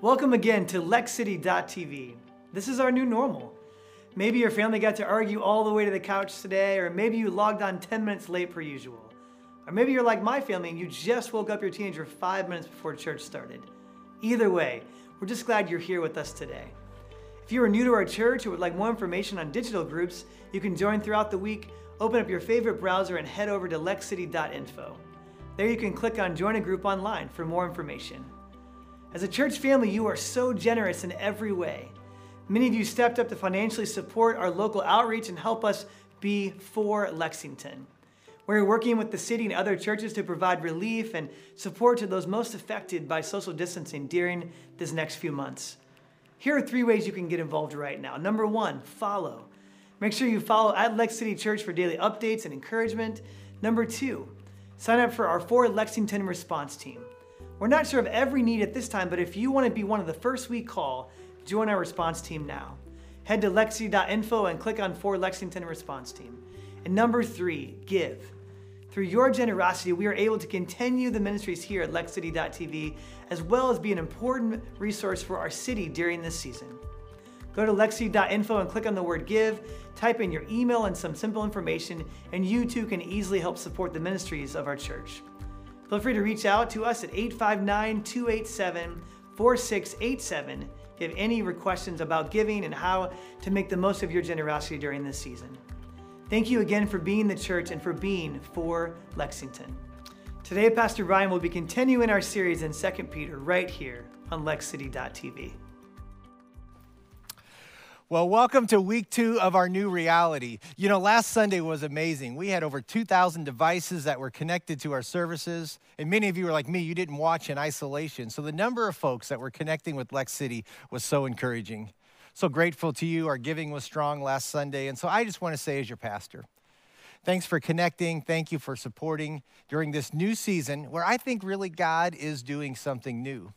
Welcome again to LexCity.tv. This is our new normal. Maybe your family got to argue all the way to the couch today, or maybe you logged on 10 minutes late per usual. Or maybe you're like my family and you just woke up your teenager five minutes before church started. Either way, we're just glad you're here with us today. If you are new to our church or would like more information on digital groups, you can join throughout the week. Open up your favorite browser and head over to lexcity.info. There you can click on Join a Group online for more information. As a church family, you are so generous in every way. Many of you stepped up to financially support our local outreach and help us be for Lexington. We're working with the city and other churches to provide relief and support to those most affected by social distancing during this next few months. Here are three ways you can get involved right now. Number one, follow. Make sure you follow at Lex City Church for daily updates and encouragement. Number two, sign up for our For Lexington response team. We're not sure of every need at this time, but if you want to be one of the first we call, join our response team now. Head to lexcity.info and click on For Lexington Response Team. And number three, give. Through your generosity, we are able to continue the ministries here at LexCity.tv, as well as be an important resource for our city during this season. Go to lexcity.info and click on the word give, type in your email and some simple information, and you too can easily help support the ministries of our church. Feel free to reach out to us at 859 287 4687 if you have any questions about giving and how to make the most of your generosity during this season. Thank you again for being the church and for being for Lexington. Today, Pastor Ryan will be continuing our series in 2 Peter right here on LexCity.tv. Well, welcome to week two of our new reality. You know, last Sunday was amazing. We had over 2,000 devices that were connected to our services. And many of you are like me, you didn't watch in isolation. So the number of folks that were connecting with Lex City was so encouraging. So grateful to you. Our giving was strong last Sunday. And so I just want to say, as your pastor, thanks for connecting. Thank you for supporting during this new season where I think really God is doing something new.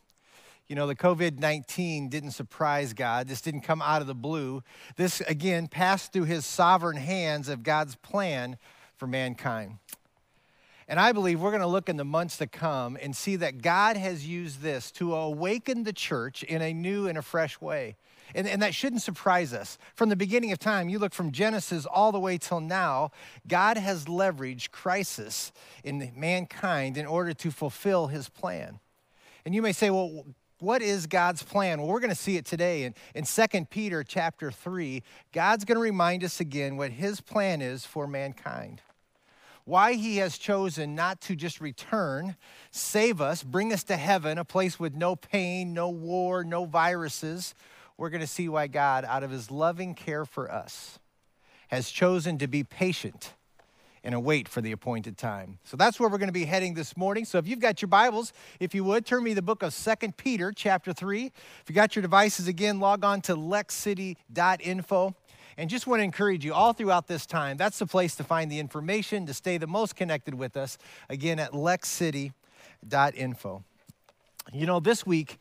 You know, the COVID 19 didn't surprise God. This didn't come out of the blue. This, again, passed through his sovereign hands of God's plan for mankind. And I believe we're going to look in the months to come and see that God has used this to awaken the church in a new and a fresh way. And, and, that shouldn't surprise us. From the beginning of time, you look from Genesis all the way till now, God has leveraged crisis in mankind in order to fulfill his plan. And you may say, well, what is God's plan? Well, we're going to see it today in, in 2 Peter chapter 3. God's going to remind us again what his plan is for mankind. Why he has chosen not to just return, save us, bring us to heaven, a place with no pain, no war, no viruses. We're going to see why God, out of his loving care for us, has chosen to be patient and await for the appointed time. So that's where we're going to be heading this morning. So if you've got your Bibles, if you would, turn me the book of Second Peter, chapter 3. If you got your devices again, log on to lexcity.info. And just want to encourage you all throughout this time, that's the place to find the information to stay the most connected with us, again at lexcity.info. You know, this week,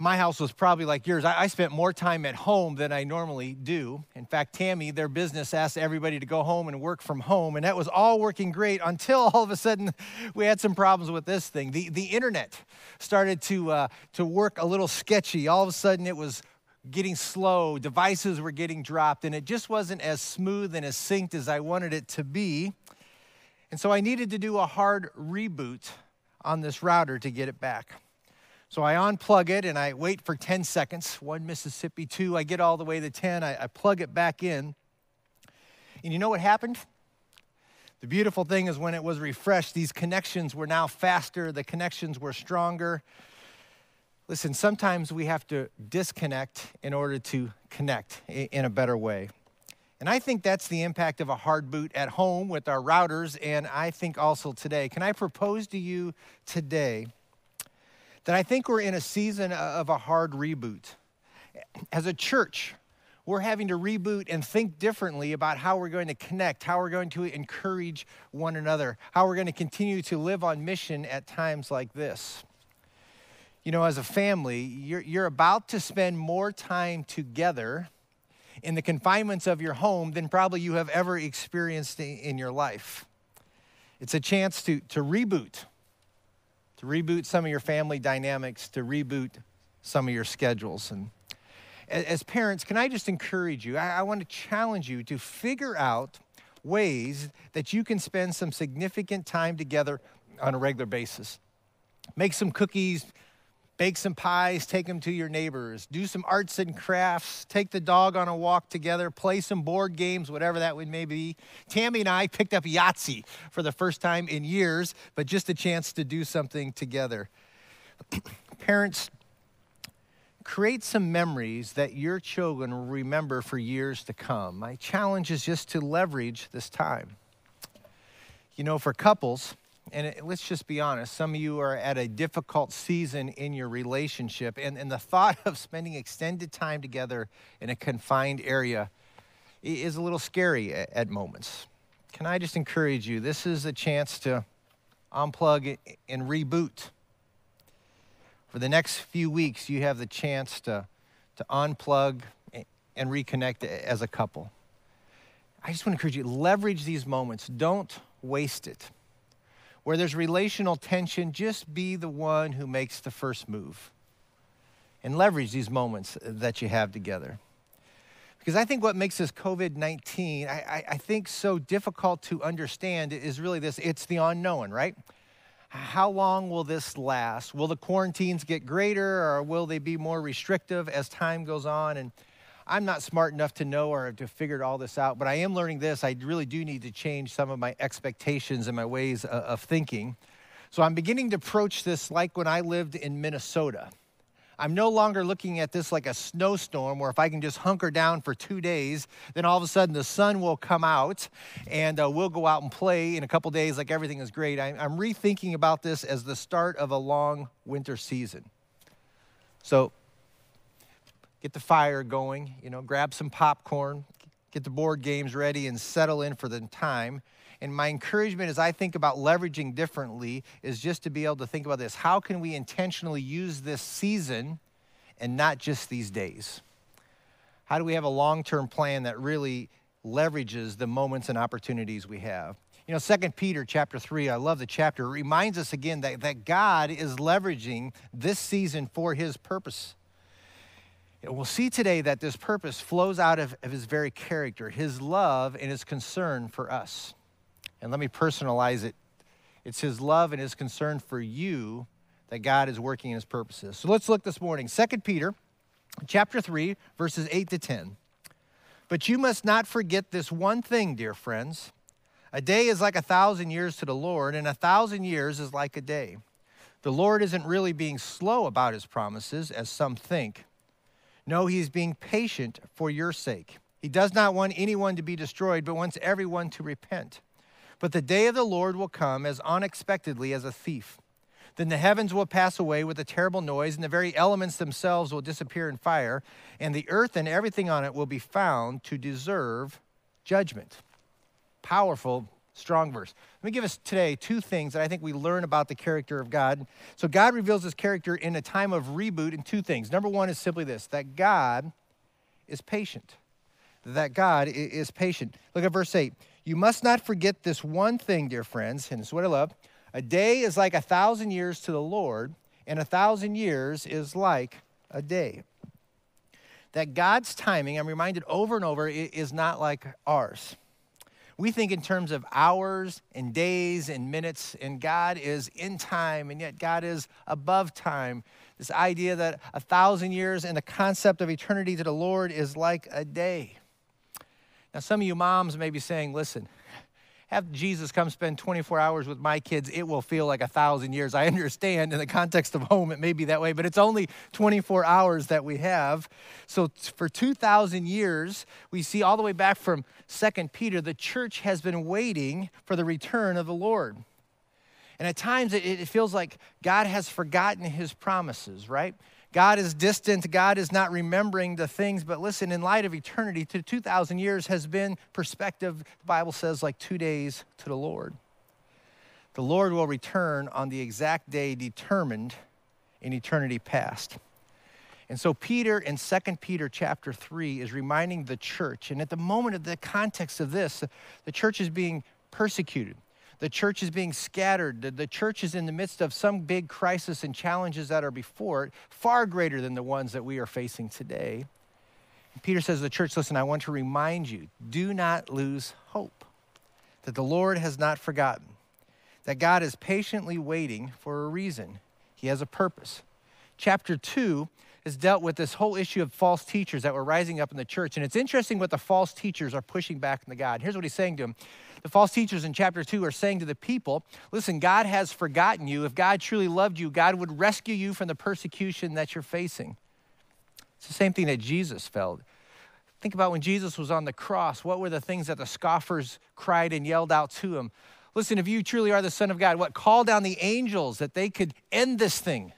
my house was probably like yours. I, I, spent more time at home than I normally do. In fact, Tammy, their business, asked everybody to go home and work from home, and that was all working great until all of a sudden we had some problems with this thing. The, the internet started to, uh, to work a little sketchy. All of a sudden it was getting slow, devices were getting dropped, and it just wasn't as smooth and as synced as I wanted it to be. And so I needed to do a hard reboot on this router to get it back. So I unplug it and I wait for 10 seconds. One Mississippi, two. I get all the way to 10. I, I plug it back in. And you know what happened? The beautiful thing is when it was refreshed, these connections were now faster, the connections were stronger. Listen, sometimes we have to disconnect in order to connect in a better way. And I think that's the impact of a hard boot at home with our routers, and I think also today. Can I propose to you today that I think we're in a season of a hard reboot. As a church, we're having to reboot and think differently about how we're going to connect, how we're going to encourage one another, how we're going to continue to live on mission at times like this. You know, as a family, you're, you're about to spend more time together in the confinements of your home than probably you have ever experienced in your life. It's a chance to, to reboot to reboot some of your family dynamics, to reboot some of your schedules. And as parents, can I just encourage you? I, I want to challenge you to figure out ways that you can spend some significant time together on a regular basis. Make some cookies, bake some pies, take them to your neighbors, do some arts and crafts, take the dog on a walk together, play some board games, whatever that would may be. Tammy and I picked up Yahtzee for the first time in years, but just a chance to do something together. Parents, create some memories that your children will remember for years to come. My challenge is just to leverage this time. You know, for couples, and it, let's just be honest, some of you are at a difficult season in your relationship, and, and the thought of spending extended time together in a confined area is a little scary at, at moments. Can I just encourage you? This is a chance to unplug and reboot. For the next few weeks, you have the chance to, to unplug and reconnect as a couple. I just want to encourage you leverage these moments, don't waste it where there's relational tension, just be the one who makes the first move and leverage these moments that you have together. Because I think what makes this COVID 19, I, I, I, think, so difficult to understand is really this it's the unknown, right? How long will this last? Will the quarantines get greater or will they be more restrictive as time goes on? And I'm not smart enough to know or to figure all this out, but I am learning this. I really do need to change some of my expectations and my ways of thinking. So I'm beginning to approach this like when I lived in Minnesota. I'm no longer looking at this like a snowstorm where if I can just hunker down for two days, then all of a sudden the sun will come out and uh, we'll go out and play in a couple days like everything is great. I, I'm rethinking about this as the start of a long winter season. So get the fire going, you know, grab some popcorn, get the board games ready, and settle in for the time. And my encouragement as I think about leveraging differently is just to be able to think about this. How can we intentionally use this season and not just these days? How do we have a long term plan that really leverages the moments and opportunities we have? You know, Second Peter chapter 3, I love the chapter, it reminds us again that, that God is leveraging this season for his purpose. We'll see today that this purpose flows out of, of his very character, his love and his concern for us. And let me personalize it. It's his love and his concern for you that God is working in his purposes. So let's look this morning. 2 Peter chapter 3, verses 8 to 10. But you must not forget this one thing, dear friends. A day is like a thousand years to the Lord, and a thousand years is like a day. The Lord isn't really being slow about his promises, as some think no, he is being patient for your sake. He does not want anyone to be destroyed, but wants everyone to repent. But the day of the Lord will come as unexpectedly as a thief. Then the heavens will pass away with a terrible noise, and the very elements themselves will disappear in fire, and the earth and everything on it will be found to deserve judgment. Powerful strong verse. Let me give us today two things that I think we learn about the character of God. So, God reveals his character in a time of reboot in two things. Number one is simply this that God is patient. That God is patient. Look at verse 8. You must not forget this one thing, dear friends, and this is what I love. A day is like a thousand years to the Lord, and a thousand years is like a day. That God's timing, I'm reminded over and over, is not like ours. We think in terms of hours and days and minutes, and God is in time, and yet God is above time. This idea that a thousand years and the concept of eternity to the Lord is like a day. Now, some of you moms may be saying, listen, have Jesus come spend 24 hours with my kids, it will feel like a thousand years. I understand in the context of home, it may be that way, but it's only 24 hours that we have. So for 2,000 years, we see all the way back from Second Peter, the church has been waiting for the return of the Lord. And at times it, it feels like God has forgotten his promises, right? God is distant. God is not remembering the things. But listen, in light of eternity, to 2,000 years has been perspective, the Bible says, like two days to the Lord. The Lord will return on the exact day determined in eternity past. And so Peter in 2 Peter chapter 3 is reminding the church, and at the moment of the context of this, the church is being persecuted. The church is being scattered. The, the church is in the midst of some big crisis and challenges that are before it, far greater than the ones that we are facing today. And Peter says to the church, listen, I want to remind you do not lose hope, that the Lord has not forgotten, that God is patiently waiting for a reason. He has a purpose. Chapter 2 has dealt with this whole issue of false teachers that were rising up in the church. And it's interesting what the false teachers are pushing back on the God. Here's what he's saying to them. The false teachers in chapter 2 are saying to the people, listen, God has forgotten you. If God truly loved you, God would rescue you from the persecution that you're facing. It's the same thing that Jesus felt. Think about when Jesus was on the cross. What were the things that the scoffers cried and yelled out to him? Listen, if you truly are the Son of God, what? Call down the angels that they could end this thing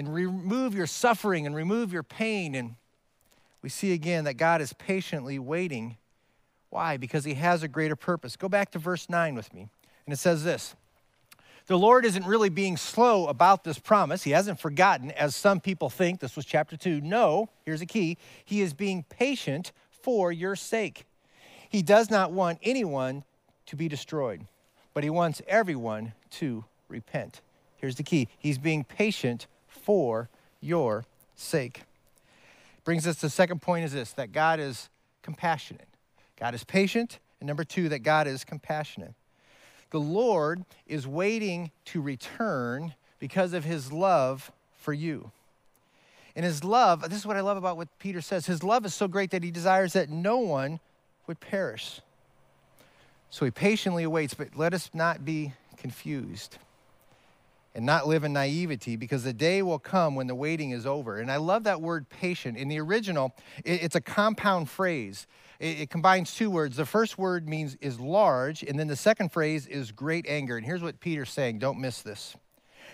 and remove your suffering and remove your pain. And we see again that God is patiently waiting. Why? Because he has a greater purpose. Go back to verse 9 with me. And it says this The Lord isn't really being slow about this promise. He hasn't forgotten, as some people think. This was chapter 2. No, here's a key He is being patient for your sake. He does not want anyone to be destroyed, but he wants everyone to repent. Here's the key He's being patient for your sake. Brings us to the second point is this that God is compassionate. God is patient. And number two, that God is compassionate. The Lord is waiting to return because of his love for you. And his love, this is what I love about what Peter says his love is so great that he desires that no one would perish. So he patiently awaits, but let us not be confused and not live in naivety because the day will come when the waiting is over. And I love that word patient. In the original, it's a compound phrase. It combines two words. The first word means is large, and then the second phrase is great anger. And here's what Peter's saying don't miss this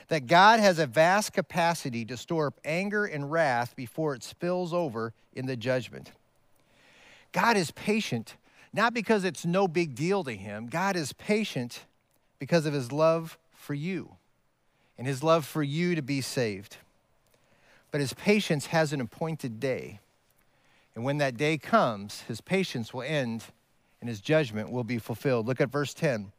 that God has a vast capacity to store up anger and wrath before it spills over in the judgment. God is patient, not because it's no big deal to him. God is patient because of his love for you and his love for you to be saved. But his patience has an appointed day. And when that day comes, his patience will end and his judgment will be fulfilled. Look at verse 10.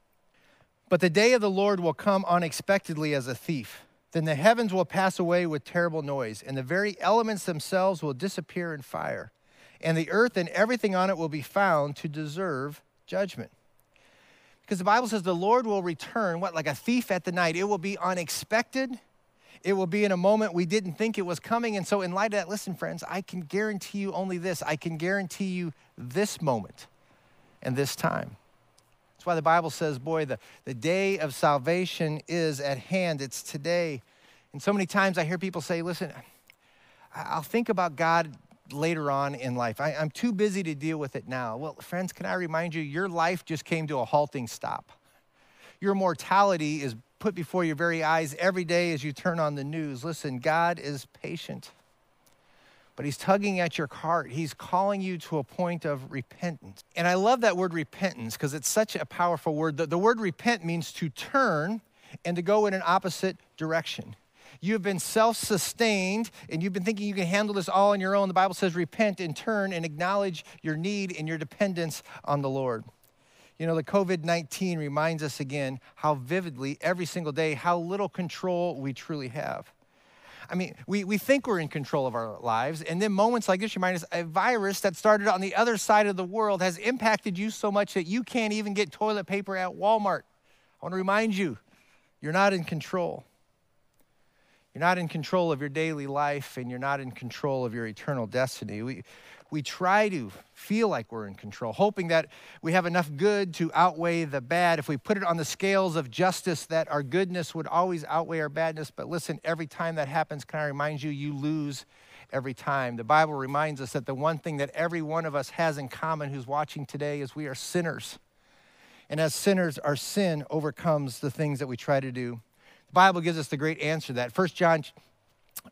But the day of the Lord will come unexpectedly as a thief. Then the heavens will pass away with terrible noise, and the very elements themselves will disappear in fire, and the earth and everything on it will be found to deserve judgment. Because the Bible says the Lord will return, what, like a thief at the night. It will be unexpected. It will be in a moment we didn't think it was coming. And so, in light of that, listen, friends, I can guarantee you only this I can guarantee you this moment and this time. That's why the Bible says, boy, the, the day of salvation is at hand. It's today. And so many times I hear people say, listen, I'll think about God later on in life. I, am too busy to deal with it now. Well, friends, can I remind you, your life just came to a halting stop. Your mortality is put before your very eyes every day as you turn on the news. Listen, God is patient, but He's tugging at your heart. He's calling you to a point of repentance. And I love that word repentance because it's such a powerful word. The, the word repent means to turn and to go in an opposite direction. You have been self sustained and you've been thinking you can handle this all on your own. The Bible says, repent and turn and acknowledge your need and your dependence on the Lord. You know, the COVID 19 reminds us again how vividly, every single day, how little control we truly have. I mean, we, we think we're in control of our lives, and then moments like this remind us a virus that started on the other side of the world has impacted you so much that you can't even get toilet paper at Walmart. I want to remind you, you're not in control. You're not in control of your daily life and you're not in control of your eternal destiny. We, we try to feel like we're in control, hoping that we have enough good to outweigh the bad. If we put it on the scales of justice, that our goodness would always outweigh our badness. But listen, every time that happens, can I remind you, you lose every time. The Bible reminds us that the one thing that every one of us has in common who's watching today is we are sinners. And as sinners, our sin overcomes the things that we try to do. The Bible gives us the great answer to that. 1 John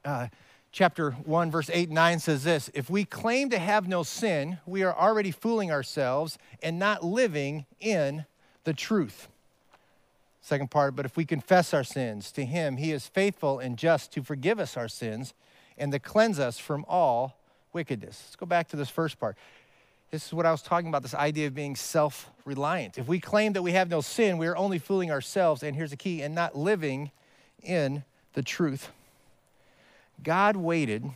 uh, chapter 1, verse 8 and 9 says this If we claim to have no sin, we are already fooling ourselves and not living in the truth. Second part, but if we confess our sins to him, he is faithful and just to forgive us our sins and to cleanse us from all wickedness. Let's go back to this first part. This is what I was talking about this idea of being self reliant. If we claim that we have no sin, we are only fooling ourselves, and here's the key, and not living in the truth. God waited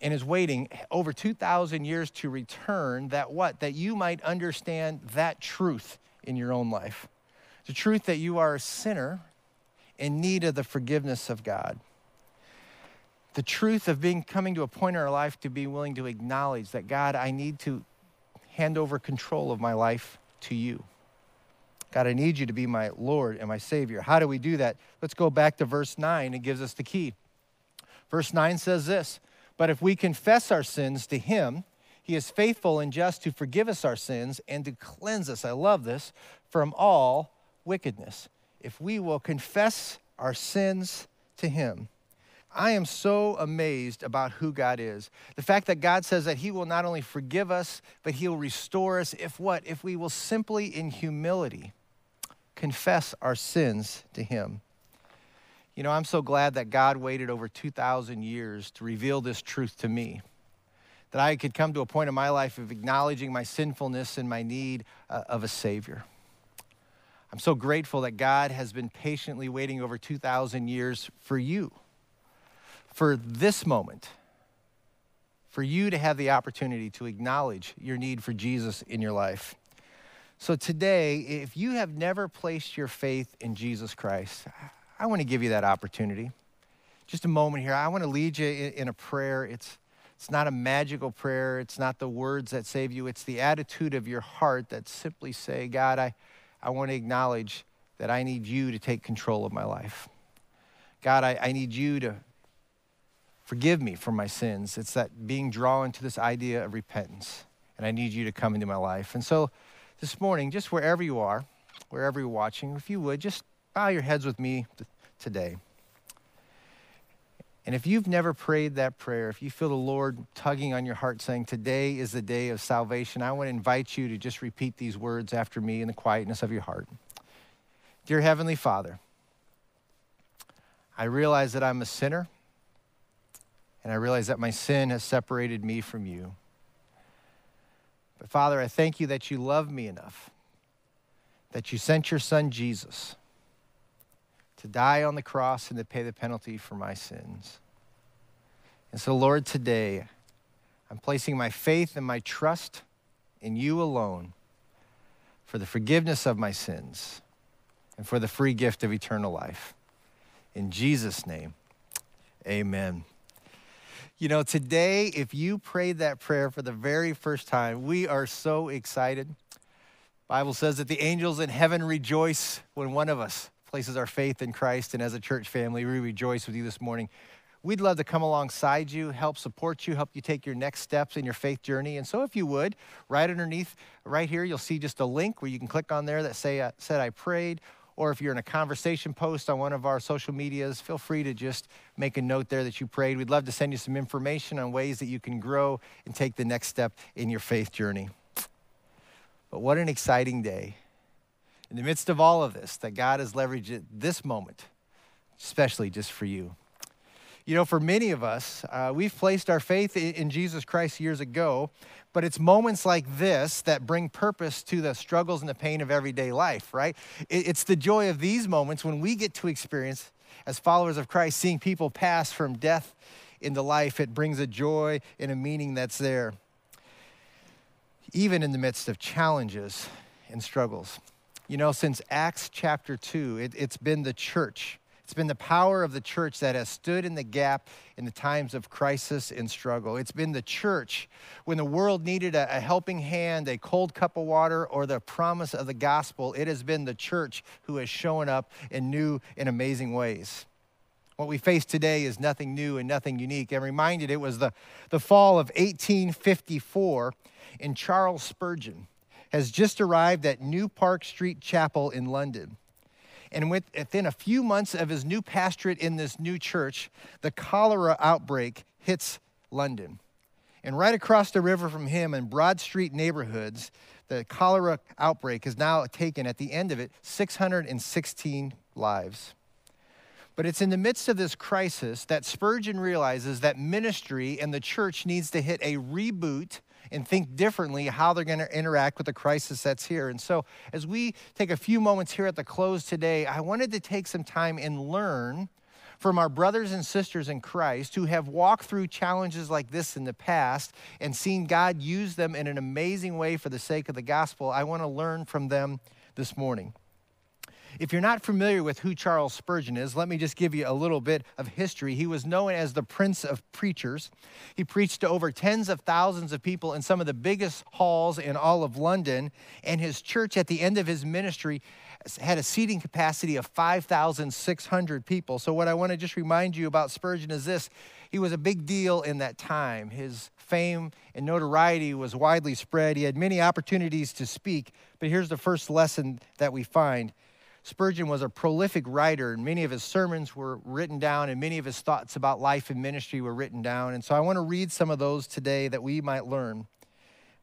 and is waiting over 2,000 years to return that what? That you might understand that truth in your own life. The truth that you are a sinner in need of the forgiveness of God. The truth of being coming to a point in our life to be willing to acknowledge that God, I need to hand over control of my life to you. God, I need you to be my Lord and my Savior. How do we do that? Let's go back to verse 9. It gives us the key. Verse 9 says this But if we confess our sins to Him, He is faithful and just to forgive us our sins and to cleanse us. I love this from all wickedness. If we will confess our sins to Him, I am so amazed about who God is. The fact that God says that He will not only forgive us, but He'll restore us if what? If we will simply, in humility, confess our sins to Him. You know, I'm so glad that God waited over 2,000 years to reveal this truth to me. That I could come to a point in my life of acknowledging my sinfulness and my need uh, of a Savior. I'm so grateful that God has been patiently waiting over 2,000 years for you, for this moment, for you to have the opportunity to acknowledge your need for Jesus in your life. So today, if you have never placed your faith in Jesus Christ, I want to give you that opportunity. Just a moment here. I want to lead you in, a prayer. It's, it's not a magical prayer, it's not the words that save you, it's the attitude of your heart that simply say, God, I, I want to acknowledge that I need you to take control of my life. God, I, I need you to forgive me for my sins. It's that being drawn to this idea of repentance, and I need you to come into my life. And so this morning, just wherever you are, wherever you're watching, if you would, just bow your heads with me today. And if you've never prayed that prayer, if you feel the Lord tugging on your heart saying, Today is the day of salvation, I want to invite you to just repeat these words after me in the quietness of your heart. Dear Heavenly Father, I realize that I'm a sinner, and I realize that my sin has separated me from you. But Father, I thank you that you love me enough, that you sent your son Jesus to die on the cross and to pay the penalty for my sins. And so, Lord, today, I'm placing my faith and my trust in you alone for the forgiveness of my sins and for the free gift of eternal life. In Jesus' name, amen. You know, today, if you prayed that prayer for the very first time, we are so excited. Bible says that the angels in heaven rejoice when one of us places our faith in Christ. And as a church family, we rejoice with you this morning. We'd love to come alongside you, help support you, help you take your next steps in your faith journey. And so, if you would, right underneath, right here, you'll see just a link where you can click on there that say uh, said I prayed. Or if you're in a conversation post on one of our social medias, feel free to just make a note there that you prayed. We'd love to send you some information on ways that you can grow and take the next step in your faith journey. But what an exciting day in the midst of all of this, that God has leveraged this moment, especially just for you. You know, for many of us, uh, we've placed our faith in Jesus Christ years ago, but it's moments like this that bring purpose to the struggles and the pain of everyday life, right? It's the joy of these moments when we get to experience, as followers of Christ, seeing people pass from death into life. It brings a joy and a meaning that's there, even in the midst of challenges and struggles. You know, since Acts chapter 2, it, has been the church. It's been the power of the church that has stood in the gap in the times of crisis and struggle. It's been the church when the world needed a, a helping hand, a cold cup of water, or the promise of the gospel. It has been the church who has shown up in new and amazing ways. What we face today is nothing new and nothing unique. I'm reminded it was the, the fall of 1854 in Charles Spurgeon has just arrived at New Park Street Chapel in London. And within a few months of his new pastorate in this new church, the cholera outbreak hits London. And right across the river from him in Broad Street neighborhoods, the cholera outbreak has now taken, at the end of it, 616 lives. But it's in the midst of this crisis that Spurgeon realizes that ministry and the church needs to hit a reboot and think differently how they're going to interact with the crisis that's here. And so, as we take a few moments here at the close today, I wanted to take some time and learn from our brothers and sisters in Christ who have walked through challenges like this in the past and seen God use them in an amazing way for the sake of the gospel. I want to learn from them this morning. If you're not familiar with who Charles Spurgeon is, let me just give you a little bit of history. He was known as the Prince of Preachers. He preached to over tens of thousands of people in some of the biggest halls in all of London, and his church at the end of his ministry had a seating capacity of 5,600 people. So, what I want to just remind you about Spurgeon is this he was a big deal in that time. His fame and notoriety was widely spread. He had many opportunities to speak, but here's the first lesson that we find Spurgeon was a prolific writer, and many of his sermons were written down, and many of his thoughts about life and ministry were written down. And so I want to read some of those today that we might learn.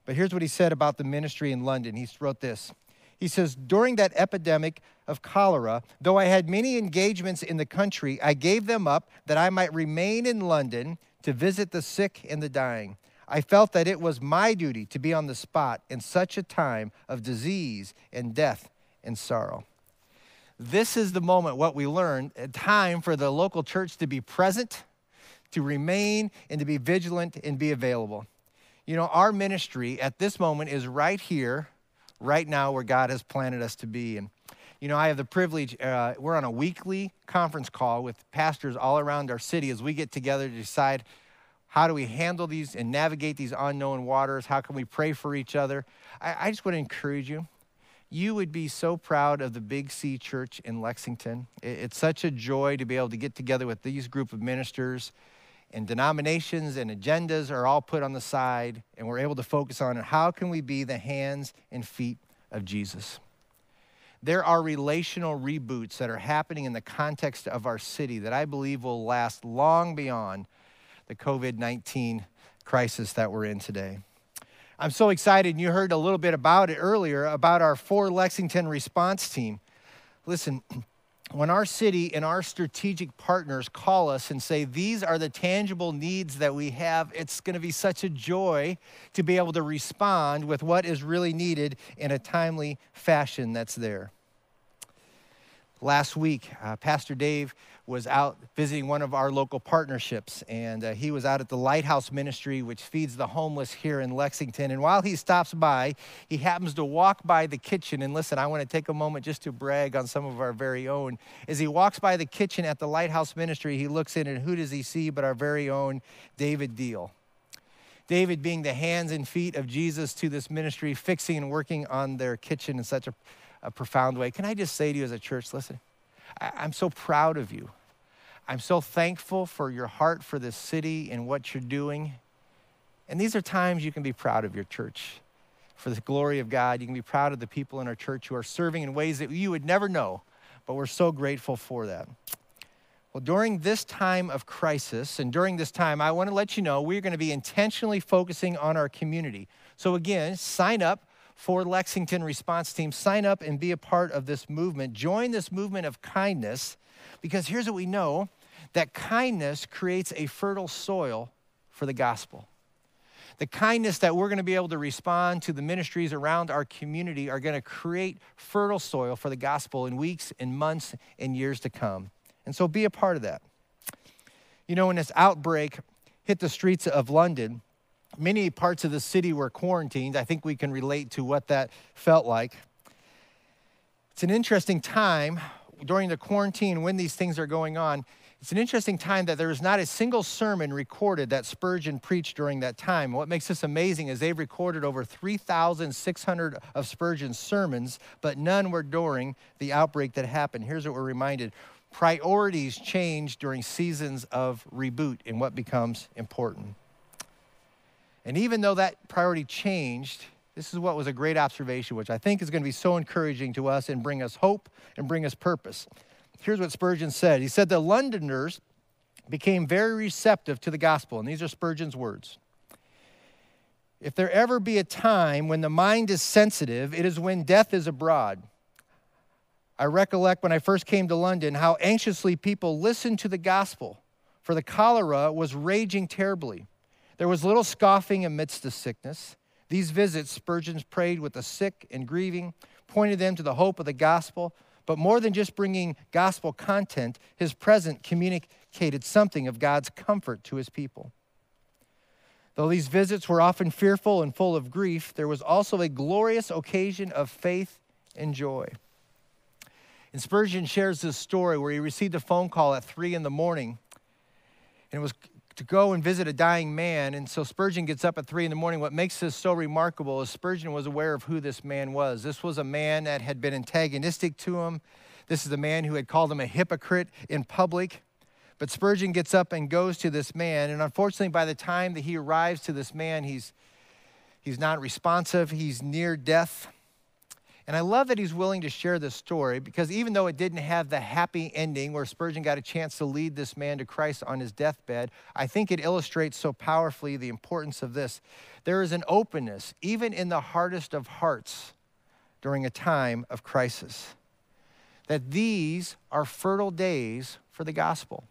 But here's what he said about the ministry in London. He wrote this He says, During that epidemic of cholera, though I had many engagements in the country, I gave them up that I might remain in London to visit the sick and the dying. I felt that it was my duty to be on the spot in such a time of disease and death and sorrow. This is the moment, what we learn, a time for the local church to be present, to remain, and to be vigilant and be available. You know, our ministry at this moment is right here, right now, where God has planted us to be. And, you know, I have the privilege, uh, we're on a weekly conference call with pastors all around our city as we get together to decide how do we handle these and navigate these unknown waters? How can we pray for each other? I, I just want to encourage you you would be so proud of the Big C Church in Lexington. It's such a joy to be able to get together with these group of ministers and denominations and agendas are all put on the side and we're able to focus on how can we be the hands and feet of Jesus. There are relational reboots that are happening in the context of our city that I believe will last long beyond the COVID 19 crisis that we're in today. I'm so excited, and you heard a little bit about it earlier about our For Lexington response team. Listen, when our city and our strategic partners call us and say, These are the tangible needs that we have, it's going to be such a joy to be able to respond with what is really needed in a timely fashion that's there. Last week, uh, Pastor Dave was out visiting one of our local partnerships, and uh, he was out at the Lighthouse Ministry, which feeds the homeless here in Lexington. And while he stops by, he happens to walk by the kitchen. And listen, I want to take a moment just to brag on some of our very own. As he walks by the kitchen at the Lighthouse Ministry, he looks in, and who does he see but our very own David Deal? David being the hands and feet of Jesus to this ministry, fixing and working on their kitchen in such a, a profound way. Can I just say to you as a church, listen, I'm so proud of you. I'm so thankful for your heart for this city and what you're doing. And these are times you can be proud of your church. For the glory of God, you can be proud of the people in our church who are serving in ways that you would never know, but we're so grateful for that. Well, during this time of crisis and during this time, I want to let you know we're going to be intentionally focusing on our community. So, again, sign up for Lexington Response Team. Sign up and be a part of this movement. Join this movement of kindness because here's what we know that kindness creates a fertile soil for the gospel. The kindness that we're going to be able to respond to the ministries around our community are going to create fertile soil for the gospel in weeks and months and years to come. And so be a part of that. You know, when this outbreak hit the streets of London, many parts of the city were quarantined. I think we can relate to what that felt like. It's an interesting time during the quarantine when these things are going on. It's an interesting time that there is not a single sermon recorded that Spurgeon preached during that time. What makes this amazing is they've recorded over 3,600 of Spurgeon's sermons, but none were during the outbreak that happened. Here's what we're reminded priorities change during seasons of reboot and what becomes important. And even though that priority changed, this is what was a great observation, which I think is going to be so encouraging to us and bring us hope and bring us purpose. Here's what Spurgeon said He said, The Londoners became very receptive to the gospel. And these are Spurgeon's words. If there ever be a time when the mind is sensitive, it is when death is abroad. I recollect when I first came to London how anxiously people listened to the gospel, for the cholera was raging terribly. There was little scoffing amidst the sickness. These visits, Spurgeon prayed with the sick and grieving, pointed them to the hope of the gospel. But more than just bringing gospel content, his presence communicated something of God's comfort to his people. Though these visits were often fearful and full of grief, there was also a glorious occasion of faith and joy. And Spurgeon shares this story where he received a phone call at three in the morning, and it was to go and visit a dying man. And so Spurgeon gets up at three in the morning. What makes this so remarkable is Spurgeon was aware of who this man was. This was a man that had been antagonistic to him. This is a man who had called him a hypocrite in public. But Spurgeon gets up and goes to this man. And unfortunately, by the time that he arrives to this man, he's, he's not responsive, he's near death. And I love that he's willing to share this story because even though it didn't have the happy ending where Spurgeon got a chance to lead this man to Christ on his deathbed, I think it illustrates so powerfully the importance of this. There is an openness, even in the hardest of hearts, during a time of crisis. That these are fertile days for the gospel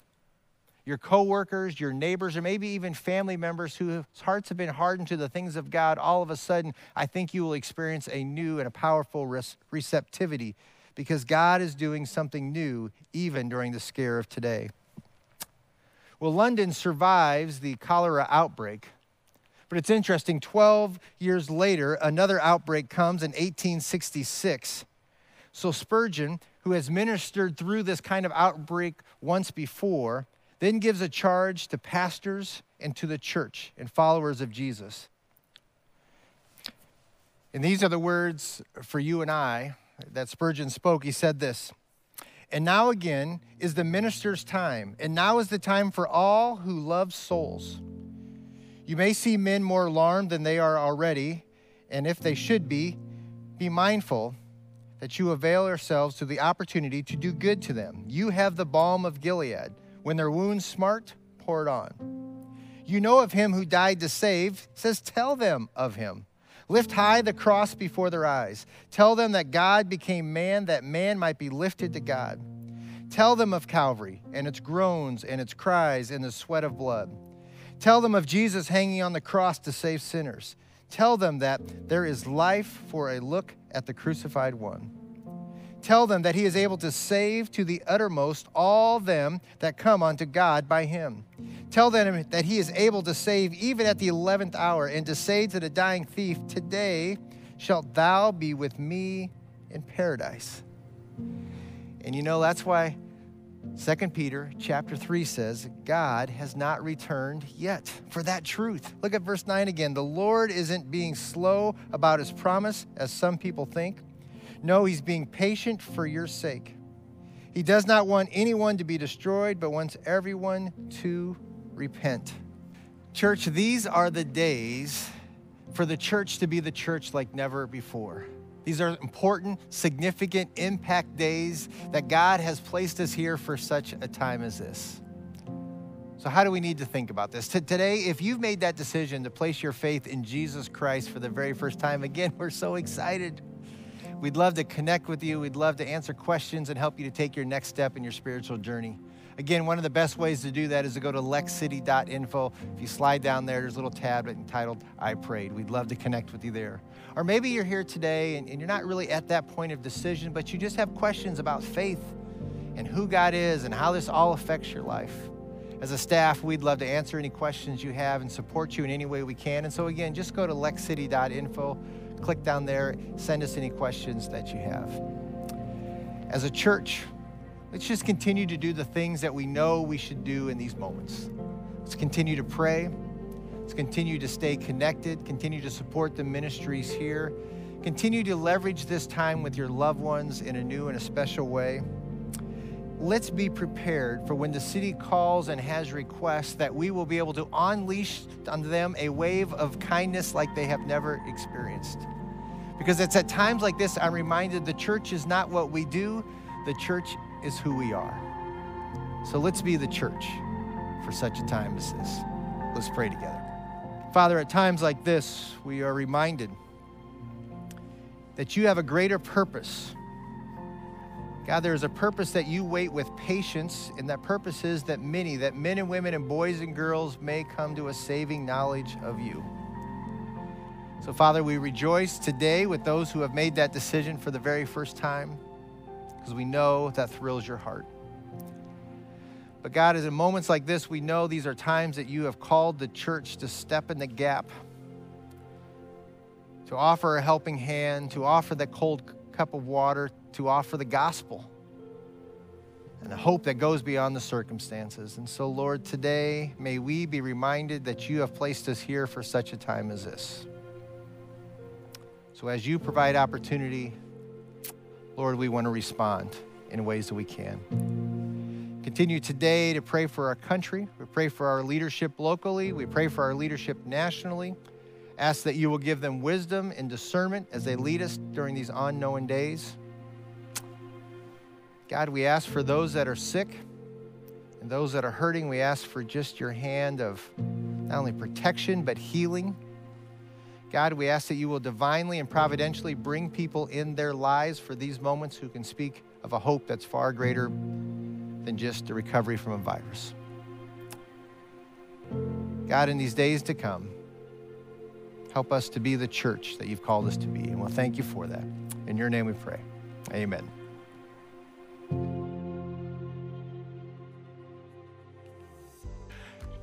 your coworkers, your neighbors, or maybe even family members whose hearts have been hardened to the things of God, all of a sudden, I think you will experience a new and a powerful receptivity because God is doing something new even during the scare of today. Well, London survives the cholera outbreak, but it's interesting 12 years later, another outbreak comes in 1866. So Spurgeon, who has ministered through this kind of outbreak once before, then gives a charge to pastors and to the church and followers of Jesus. And these are the words for you and I that Spurgeon spoke. He said this And now again is the minister's time, and now is the time for all who love souls. You may see men more alarmed than they are already, and if they should be, be mindful that you avail yourselves to the opportunity to do good to them. You have the balm of Gilead when their wounds smart, pour it on. You know of him who died to save, says, tell them of him. Lift high the cross before their eyes. Tell them that God became man, that man might be lifted to God. Tell them of Calvary and its groans and its cries and the sweat of blood. Tell them of Jesus hanging on the cross to save sinners. Tell them that there is life for a look at the crucified one. Tell them that he is able to save to the uttermost all them that come unto God by him. Tell them that he is able to save even at the eleventh hour, and to say to the dying thief, Today shalt thou be with me in paradise. And you know, that's why 2 Peter chapter 3 says, God has not returned yet for that truth. Look at verse 9 again. The Lord isn't being slow about his promise, as some people think no, he's being patient for your sake. He does not want anyone to be destroyed, but wants everyone to repent. Church, these are the days for the church to be the church like never before. These are important, significant impact days that God has placed us here for such a time as this. So, how do we need to think about this? Today, if you've made that decision to place your faith in Jesus Christ for the very first time, again, we're so excited. We'd love to connect with you. We'd love to answer questions and help you to take your next step in your spiritual journey. Again, one of the best ways to do that is to go to lexcity.info. If you slide down there, there's a little tab entitled I Prayed. We'd love to connect with you there. Or maybe you're here today and, and you're not really at that point of decision, but you just have questions about faith and who God is and how this all affects your life. As a staff, we'd love to answer any questions you have and support you in any way we can. And so, again, just go to lexcity.info click down there, send us any questions that you have. As a church, let's just continue to do the things that we know we should do in these moments. Let's continue to pray. Let's continue to stay connected, continue to support the ministries here. Continue to leverage this time with your loved ones in a new and a special way. Let's be prepared for when the city calls and has requests that we will be able to unleash on them a wave of kindness like they have never experienced. Because it's at times like this I'm reminded the church is not what we do, the church is who we are. So let's be the church for such a time as this. Let's pray together. Father, at times like this, we are reminded that you have a greater purpose God, there is a purpose that you wait with patience, and that purpose is that many, that men and women and boys and girls may come to a saving knowledge of you. So, Father, we rejoice today with those who have made that decision for the very first time because we know that thrills your heart. But, God, as in moments like this, we know these are times that you have called the church to step in the gap, to offer a helping hand, to offer that cold cup of water, to offer the gospel and a hope that goes beyond the circumstances. And so, Lord, today may we be reminded that you have placed us here for such a time as this. So, as you provide opportunity, Lord, we want to respond in ways that we can. Continue today to pray for our country. We pray for our leadership locally. We pray for our leadership nationally. Ask that you will give them wisdom and discernment as they lead us during these unknown days. God, we ask for those that are sick and those that are hurting. We ask for just your hand of not only protection, but healing. God, we ask that you will divinely and providentially bring people in their lives for these moments who can speak of a hope that's far greater than just a recovery from a virus. God, in these days to come, help us to be the church that you've called us to be. And we'll thank you for that. In your name we pray. Amen.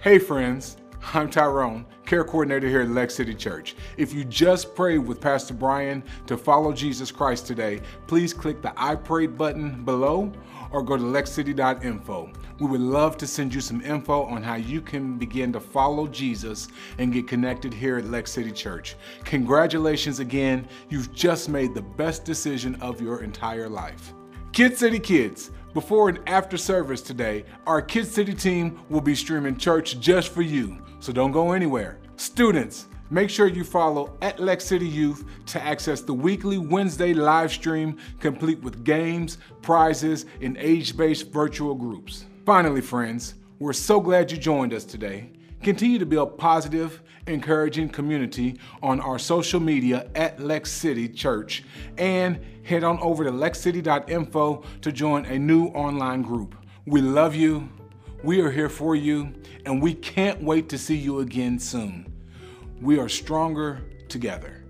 Hey, friends. I'm Tyrone, care coordinator here at Lex City Church. If you just prayed with Pastor Brian to follow Jesus Christ today, please click the I prayed button below or go to lexcity.info. We would love to send you some info on how you can begin to follow Jesus and get connected here at Lex City Church. Congratulations again. You've just made the best decision of your entire life. Kid City Kids, before and after service today, our Kid City team will be streaming church just for you so don't go anywhere. Students, make sure you follow at Lex City Youth to access the weekly Wednesday live stream complete with games, prizes, and age-based virtual groups. Finally, friends, we're so glad you joined us today. Continue to build positive, encouraging community on our social media at Lex City Church and head on over to lexcity.info to join a new online group. We love you. We are here for you, and we can't wait to see you again soon. We are stronger together.